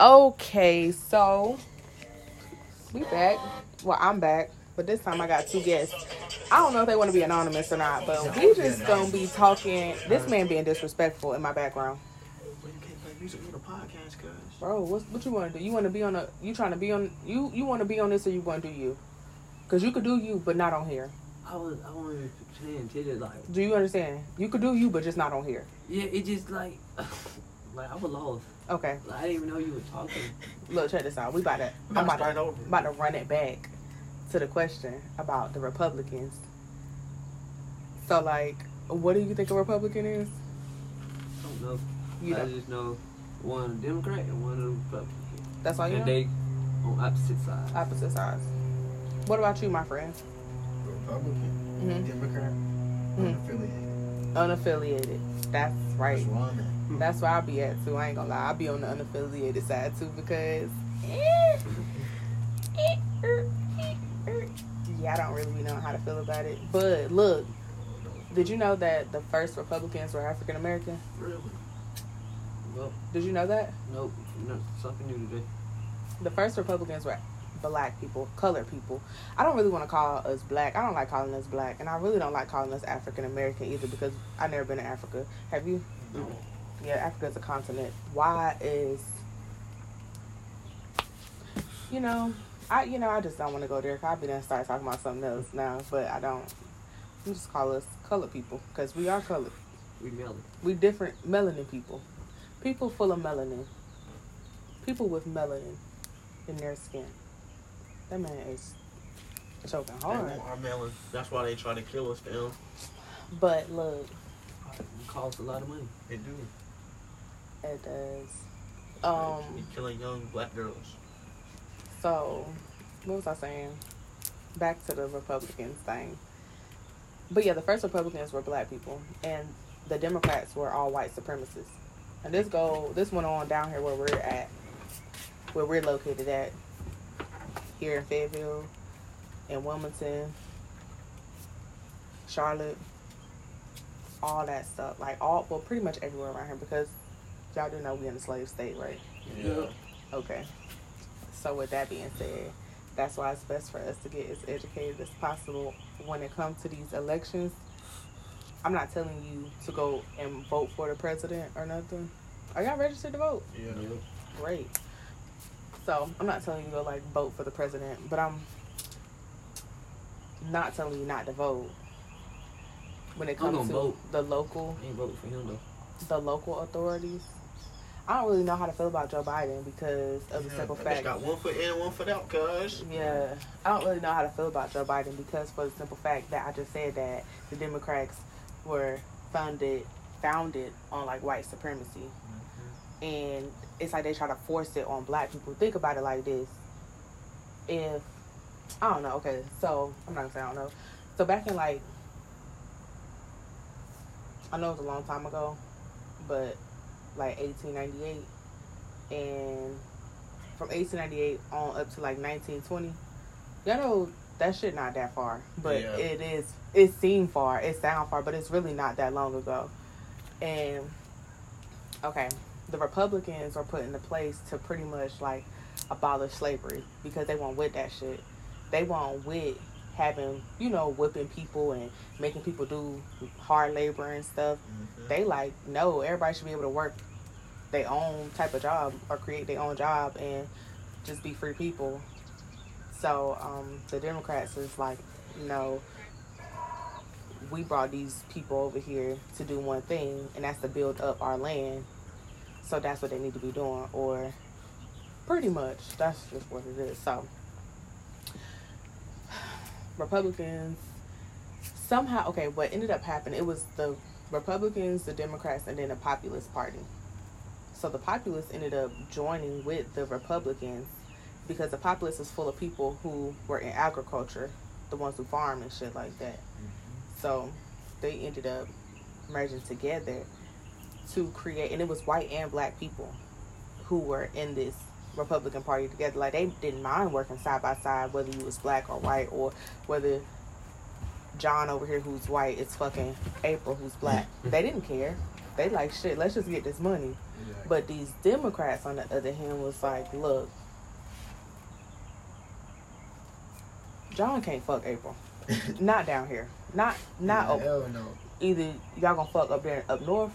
Okay, so we back. Well, I'm back, but this time I got two guests. I don't know if they want to be anonymous or not, but we just gonna be talking. This man being disrespectful in my background, Well, you can't play music on a podcast, cuz. bro. What what you want to do? You want to be on a? You trying to be on? You you want to be on this or you want to do you? Cause you could do you, but not on here. I was, I wasn't to it like, Do you understand? You could do you, but just not on here. yeah, it just like, like I was lost. Okay, I didn't even know you were talking. look, check this out. We about to. I'm about to, about to run it back to the question about the Republicans. So, like, what do you think a Republican is? I don't know. You I know, just know one a Democrat and one a Republican. that's all you and know. they on opposite sides. Opposite sides. What about you, my friend? Republican, hmm Democrat, Mhm. unaffiliated. Unaffiliated. That's right. That's where I'm at. That's where I'll be at too. I ain't gonna lie. I'll be on the unaffiliated side too because. Yeah, I don't really know how to feel about it. But look, did you know that the first Republicans were African American? Really? Well, Did you know that? nope. No, something new today. The first Republicans were black people, colored people. I don't really want to call us black. I don't like calling us black, and I really don't like calling us African American either because I've never been to Africa. Have you? No. Yeah, Africa is a continent. Why is you know, I you know I just don't want to go there. I'll be there and start talking about something else now, but I don't. You just call us colored people because we are colored. We melon. We different melanin people. People full of melanin. People with melanin in their skin. That man is choking hard. want our melon. That's why they try to kill us, fam. But look, It costs a lot of money. It do. it does. Um. They killing young black girls. So, what was I saying? Back to the Republicans thing. But yeah, the first Republicans were black people, and the Democrats were all white supremacists. And this go, this went on down here where we're at, where we're located at, here in Fayetteville, in Wilmington, Charlotte, all that stuff. Like all, well, pretty much everywhere around here because y'all do know we in a slave state, right? Yeah. Okay. So with that being said, that's why it's best for us to get as educated as possible when it comes to these elections. I'm not telling you to go and vote for the president or nothing. Are y'all registered to vote? Yeah. Great. So I'm not telling you to go like vote for the president, but I'm not telling you not to vote. When it comes gonna vote. the local I ain't voting for him though. the local authorities, I don't really know how to feel about Joe Biden because of the Yeah, simple that fact bitch got one foot in and one foot out, cuz. Yeah, I don't really know how to feel about Joe Biden because for the simple fact that I just said that the Democrats were founded founded on like white supremacy, mm-hmm. And it's like they try to force it on black people. Think about it like this: if I don't know, okay, so I'm not gonna say I don't know. So back in like I know it was a long time ago, but like 1898 and from 1898 on up to like 1920 y'all know that shit not that far but Yeah. it is it seemed far it sound far but it's really not that long ago and okay the republicans are put into place to pretty much like abolish slavery because they want with that shit. They want with having you know whipping people and making people do hard labor and stuff. Mhm. they like no everybody should be able to work their own type of job or create their own job and just be free people. So um, the democrats is like no we brought these people over here to do one thing and that's to build up our land so that's what they need to be doing or pretty much that's just what it is. So republicans somehow okay what ended up happening it was the republicans the democrats and then the populist party. So the populists ended up joining with the republicans because the populace is full of people who were in agriculture the ones who farm and shit like that. Mm-hmm. So they ended up merging together to create and it was white and black people who were in this Republican Party together. Like they didn't mind working side by side, whether you was black or white, or whether John over here who's white is fucking April who's black. they didn't care. They like shit. Let's just get this money. Exactly. But these Democrats, on the other hand, was like, look, John can't fuck April. Not down here. Not not Yeah, up. No. Either y'all gonna fuck up there up north,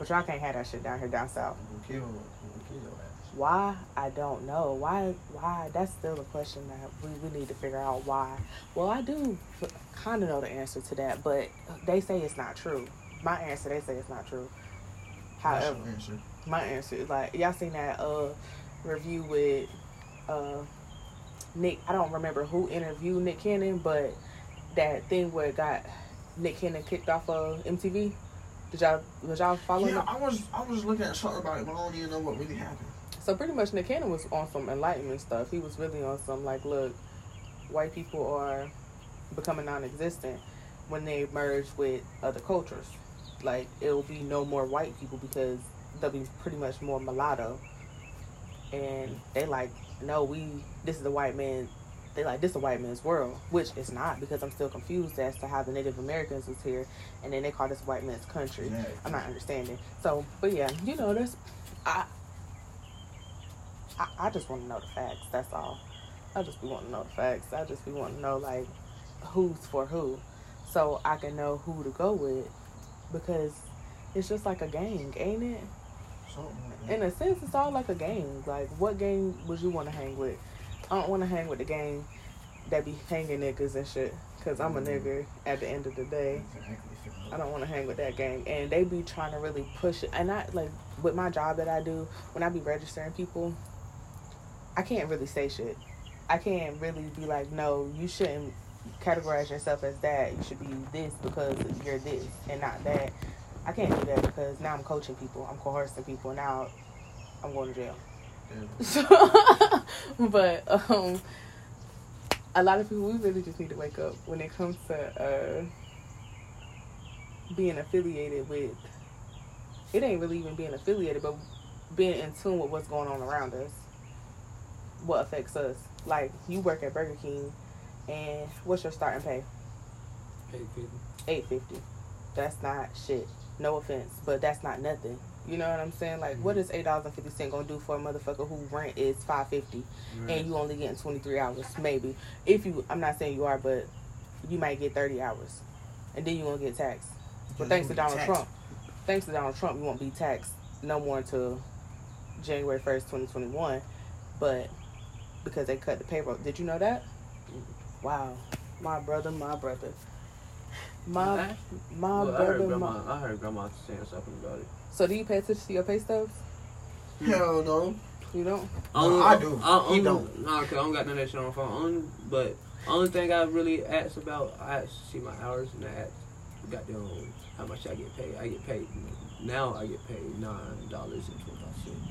but y'all can't have that shit down here down south. Kill, kill. Why? I don't know. Why? Why? That's still a question that we, we need to figure out why. Well, I do kind of know the answer to that, but they say it's not true. My answer, they say it's not true. However, answer. my answer is like y'all seen that uh review with uh Nick. I don't remember who interviewed Nick Cannon, but that thing where it got Nick Cannon kicked off of MTV. Did y'all was y'all following? Yeah? I was I was looking at something about it, but I don't even know what really happened. So pretty much Nick Cannon was on some enlightenment stuff. He was really on some like, look, white people are becoming non-existent when they merge with other cultures. Like it'll be no more white people because there'll be pretty much more mulatto. And they like, no, we this is the white man. They like this is a white man's world, which it's not because I'm still confused as to how the Native Americans was here, and then they call this white man's country. Exactly. I'm not understanding. So, but yeah, you know, there's, I, I, I just want to know the facts. That's all. I just be wanting to know the facts. I just be wanting to know like who's for who, so I can know who to go with, because it's just like a gang, ain't it? Like. In a sense, it's all like a gang. Like, what gang would you want to hang with? I don't want to hang with the gang that be hanging niggas and shit, cause I'm a mm. nigga at the end of the day. I don't want to hang with that gang. And they be trying to really push it. And I, like, with my job that I do, when I be registering people, I can't really say shit. I can't really be like, no, you shouldn't categorize yourself as that. You should be this because you're this and not that. I can't do that because now I'm coaching people. I'm coercing people. Now I'm going to jail. Yeah. So, but um, a lot of people, we really just need to wake up when it comes to uh, being affiliated with. It ain't really even being affiliated, but being in tune with what's going on around us. What affects us? Like you work at Burger King, and what's your starting pay? Eight fifty. Eight fifty. That's not shit. No offense, but that's not nothing. You know what I'm saying? Like, what is eight dollars and fifty cent gonna do for a motherfucker who rent is five fifty? and you only getting 23 hours? Maybe. If you i'm not saying you are but you might get 30 hours and then you're gonna get taxed. But thanks to donald trump. Thanks to donald trump you won't be taxed no more until january 1st 2021 but because they cut the payroll. Did you know that? Wow. My brother my brother my Huh? my Well, I heard grandma. my I heard grandma saying something about it. so do you pay attention to your pay stubs Hell no. you don't No, I do. I, He only, don't. Nah, cause I don't got none of that shit on my phone. Only, but only thing I really asked about, I asked to see my hours and I asked, goddamn, how much I get paid. I get paid now. I get paid nine dollars and twenty five cents.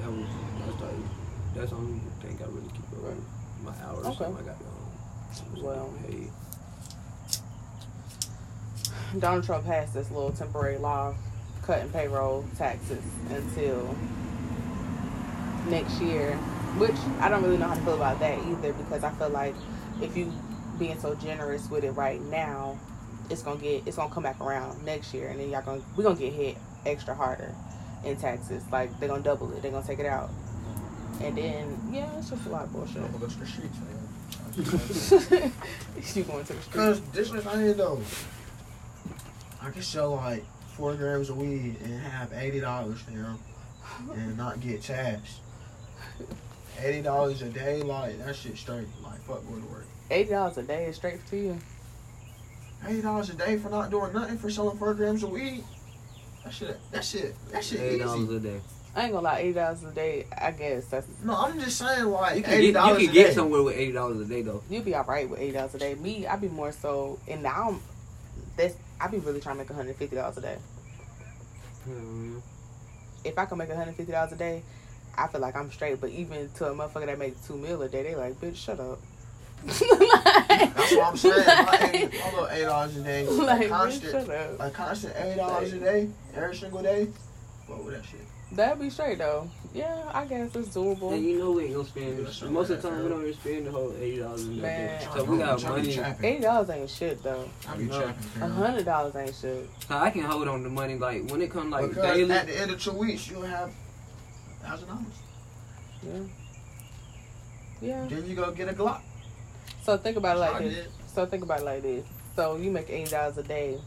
That was that's like that's the only thing I really keep up with. My hours. Okay. and my goddamn. Well. paid. Donald Trump passed this little temporary law cutting payroll taxes until next year, which I don't really know how to feel about that either because I feel like if you being so generous with it right now, it's gonna get it's gonna come back around next year and then y'all gonna we're gonna get hit extra harder in taxes. Like they're gonna double it, they're gonna take it out. And then yeah, it's just a lot of bullshit. I'm gonna go to the streets, man. you going to the street. Cause this is I though. I can sell like four grams of weed and have eighty dollars now, and not get taxed. Eighty dollars a day, like that shit straight. Like fuck going to work. Eighty dollars a day is straight to you. Eighty dollars a day for not doing nothing for selling four grams of weed. That shit. That shit. That shit Eighty dollars a day. I ain't gonna lie, eighty dollars a day. I guess that's No, I'm just saying like You can eighty get, dollars you a can get day. somewhere with eighty dollars a day though. you'll be all right with eighty dollars a day. Me, I'd be more so, and now I'm this. I be really trying to make one hundred fifty dollars a day. Hmm. If I can make one hundred fifty dollars a day, I feel like I'm straight. But even to a motherfucker that makes two mil a day, they like, bitch, shut up. That's what I'm saying. Like, eight, although eight dollars a day, like, like bitch, constant, shut up. like constant eight dollars a day, every single day. What with that shit? That'd be straight though. Yeah, I guess it's doable. And you know we ain't gonna spend. Yeah, most of the time, we don't even spend the whole eighty dollars in Man. that. So we got money. Eighty dollars ain't shit though. I be No. trapping. A hundred dollars ain't shit. So I can hold on to money like when it comes like because daily. at the end of two weeks, you'll have thousand dollars. Yeah. Yeah. Then you go get a Glock. So think about it like I this. did. So think about it like this. So you make eighty dollars a day.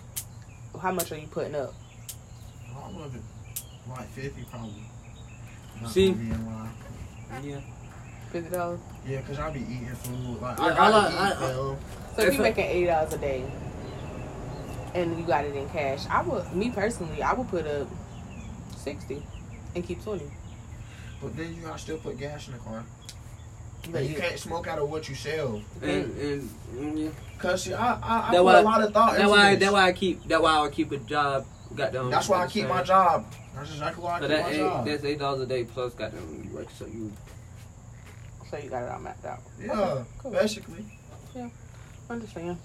How much are you putting up? All of it, like fifty probably. Not See? gonna be in line. Yeah. Fifty dollars. Yeah, cause I'll be eating food. Like Yeah, I I gotta like- eat, I- I- So If if you I- making eighty dollars a day, and you got it in cash, I would. Me personally, I would put up sixty and keep twenty. But then you gotta still put gas in the car. But And you can't smoke out of what you sell. And, and mm, yeah. Cause see, I I, I That put why- a lot of thought That's why. this. That's why I keep. That's why I keep a job. Goddamn. That's why I keep my job. That's exactly why I So that my eight, job. that's eight dollars a day plus goddamn you work so you So you got it all mapped out. Yeah, Cool. basically. Yeah, understand?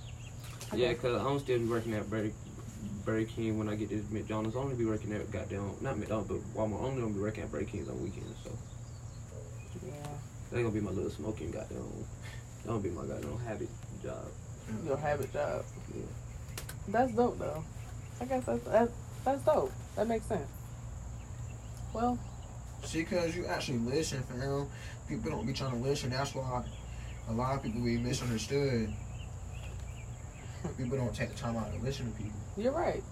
yeah because I'm still be working at Burger, Burger King when I get this McDonald's. I'm only be working at goddamn not McDonald's but Walmart. I'm only gonna be working at Burger King's on weekends. So Yeah. that's gonna be my little smoking goddamn. That gonna be my goddamn habit job. Your habit job. Yeah. That's dope though. I guess that's that's, that's dope. That makes sense. Well, See, cause you actually listen, fam. People don't be trying to listen. That's why a lot of people be misunderstood. People don't take the time out to listen to people. you're right.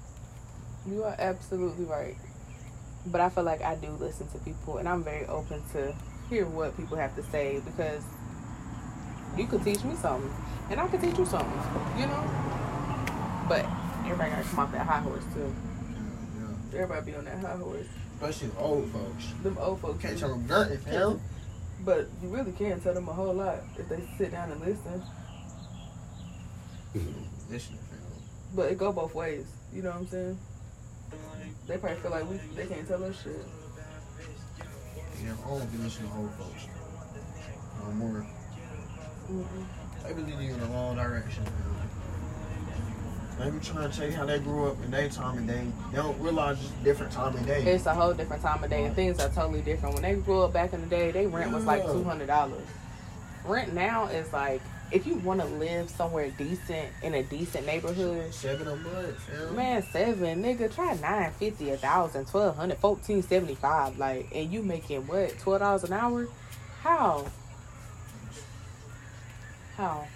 You are absolutely right. But I feel like I do listen to people, and I'm very open to hear what people have to say because you could teach me something, and I could teach you something. You know. But everybody gotta come off that high horse too. Yeah, yeah. Everybody be on that high horse. Especially old folks. Them old folks. Tell them nothing, fam. But you really can tell them a whole lot if they sit down and listen. Listen, fam. But it go both ways. You know what I'm saying? They probably feel like we they can't tell us shit. Yeah, I don't be listening to old folks. No more. They be leading you in the wrong direction, man. They be trying to tell you how they grew up in their time and day. They don't realize it's a different time and day. It's a whole different time of day, and things are totally different. When they grew up back in the day, they rent was like two hundred dollars. Rent now is like if you want to live somewhere decent in a decent neighborhood. Seven a month. Man, seven nigga, try nine fifty, a thousand, twelve hundred, fourteen seventy five, like, and you making what twelve dollars an hour? How? How?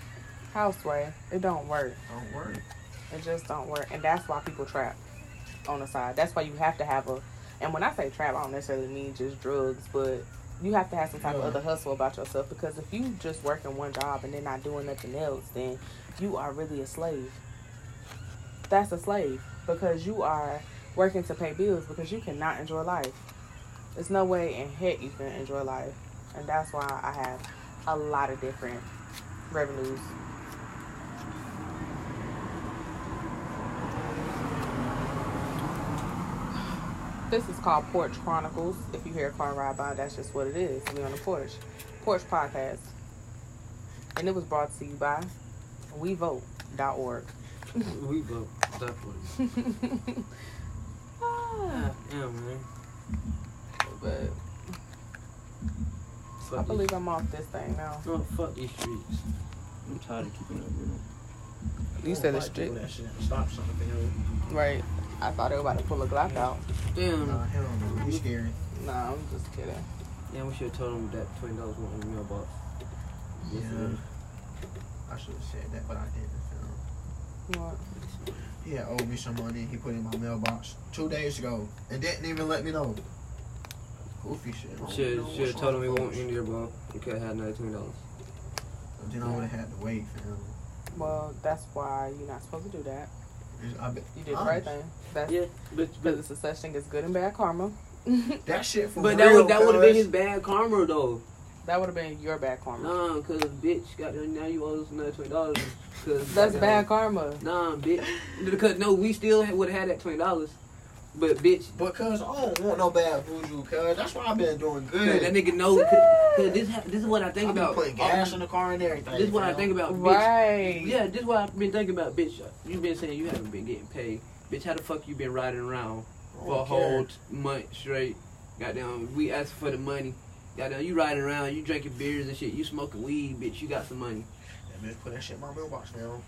How sway? It don't work. Don't work. It just don't work, and that's why people trap on the side. That's why you have to have a. And when I say trap, I don't necessarily mean just drugs, but you have to have some type of other hustle about yourself because if you just work in one job and then not doing nothing else, then you are really a slave. That's a slave because you are working to pay bills because you cannot enjoy life. There's no way in heck you can enjoy life, and that's why I have a lot of different revenues. This is called Porch Chronicles. If you hear a car ride by, that's just what it is. We on the porch. Porch Podcast. And it was brought to you by WeVote.org. we vote definitely. ah, Yeah, man. but I Fuck believe I'm off this thing now. these, no, fuck these streets. I'm tired of keeping up with them. You said it's strict. That. Stop something. Right. I thought they were about to pull a Glock out. Damn. Nah, hell no. He's scary. Nah, I'm just kidding. Yeah, we should have told them that twenty dollars went in the mailbox. Yeah. Yesterday. I should have said that, but I didn't. fam. What? He had owed me some money. He put it in my mailbox two days ago and didn't even let me know. Goofy shit. I Should should have what's told him them with it won't folks. in there, bro. We could have had another twenty dollars. But Then I would have had to wait, for him. Well, that's why you're not supposed to do that. I bet, You did the oh. right thing. That's Yeah, but because but, it's a such thing as good and bad karma. That shit for but real, that would that would have been his bad karma though. that would have been your bad karma. Nah, cause bitch got now you owe us another twenty dollars. Cause That's bad karma. Nah, bitch. Because no, we still would have had that twenty dollars. But bitch, Because I don't want no bad voodoo, cuz. That's why I've been doing cause good. that nigga know. Cause, cause this ha- this is what I think I about. putting gas in the car and everything. This is what I think about, bitch. Right. Yeah, this is what I've been thinking about, bitch. You been saying you haven't been getting paid, bitch. How the fuck you been riding around for a whole care. t- month straight? Goddamn, we asking for the money. Goddamn, you riding around, you drinking beers and shit, you smoking weed, bitch, you got some money. That bitch put that shit in my mailbox now.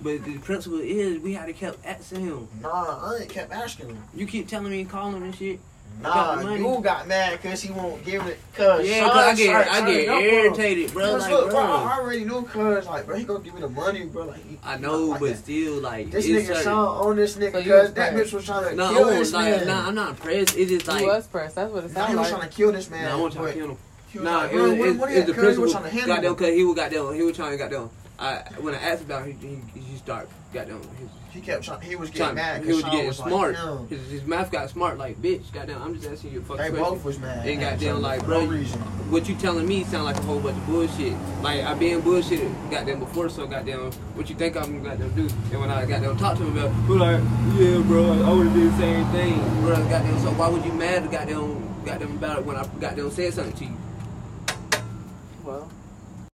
But the principle is, we had to kept asking him. Nah, I ain't kept asking him. You keep telling me and calling him and shit. Nah, got you got mad because he won't give it. Cause Yeah, Sean cause I get, started I turning get up irritated, bro. Cause Like, look, bro, I already knew, cause like, bro, he gonna give me the money, bro. Like, he, I know, like but that. still, like, this nigga certain- Sean on this nigga, you was cause that pressed. bitch was trying to No, kill I this like, man. nah, I'm not impressed. It's like, he was pressed. That's what it Nah, he sounded was like. trying to kill this man. nah, I want to kill him. Nah, like, it, bro, was- it's, what it's is the cause he was principle. trying to handle Goddamn, him. cause he was goddamn, he was trying to goddamn. I when I asked about it, he he, he start goddamn. His, He kept trying. He was trying, getting mad he was getting was smart. like, his, his mouth got smart. Like, bitch, goddamn, I'm just asking you a fucking They question. both was mad. They at goddamn like, bro, no reason. what you telling me sound like a whole bunch of bullshit. Like I been bullshitted goddamn before, so goddamn what you think I'm gonna goddamn do? And when I goddamn talk to him about, we like, yeah, bro, I would have did the same thing, bro. Goddamn, so why would you mad goddamn goddamn about it when I goddamn said something to you?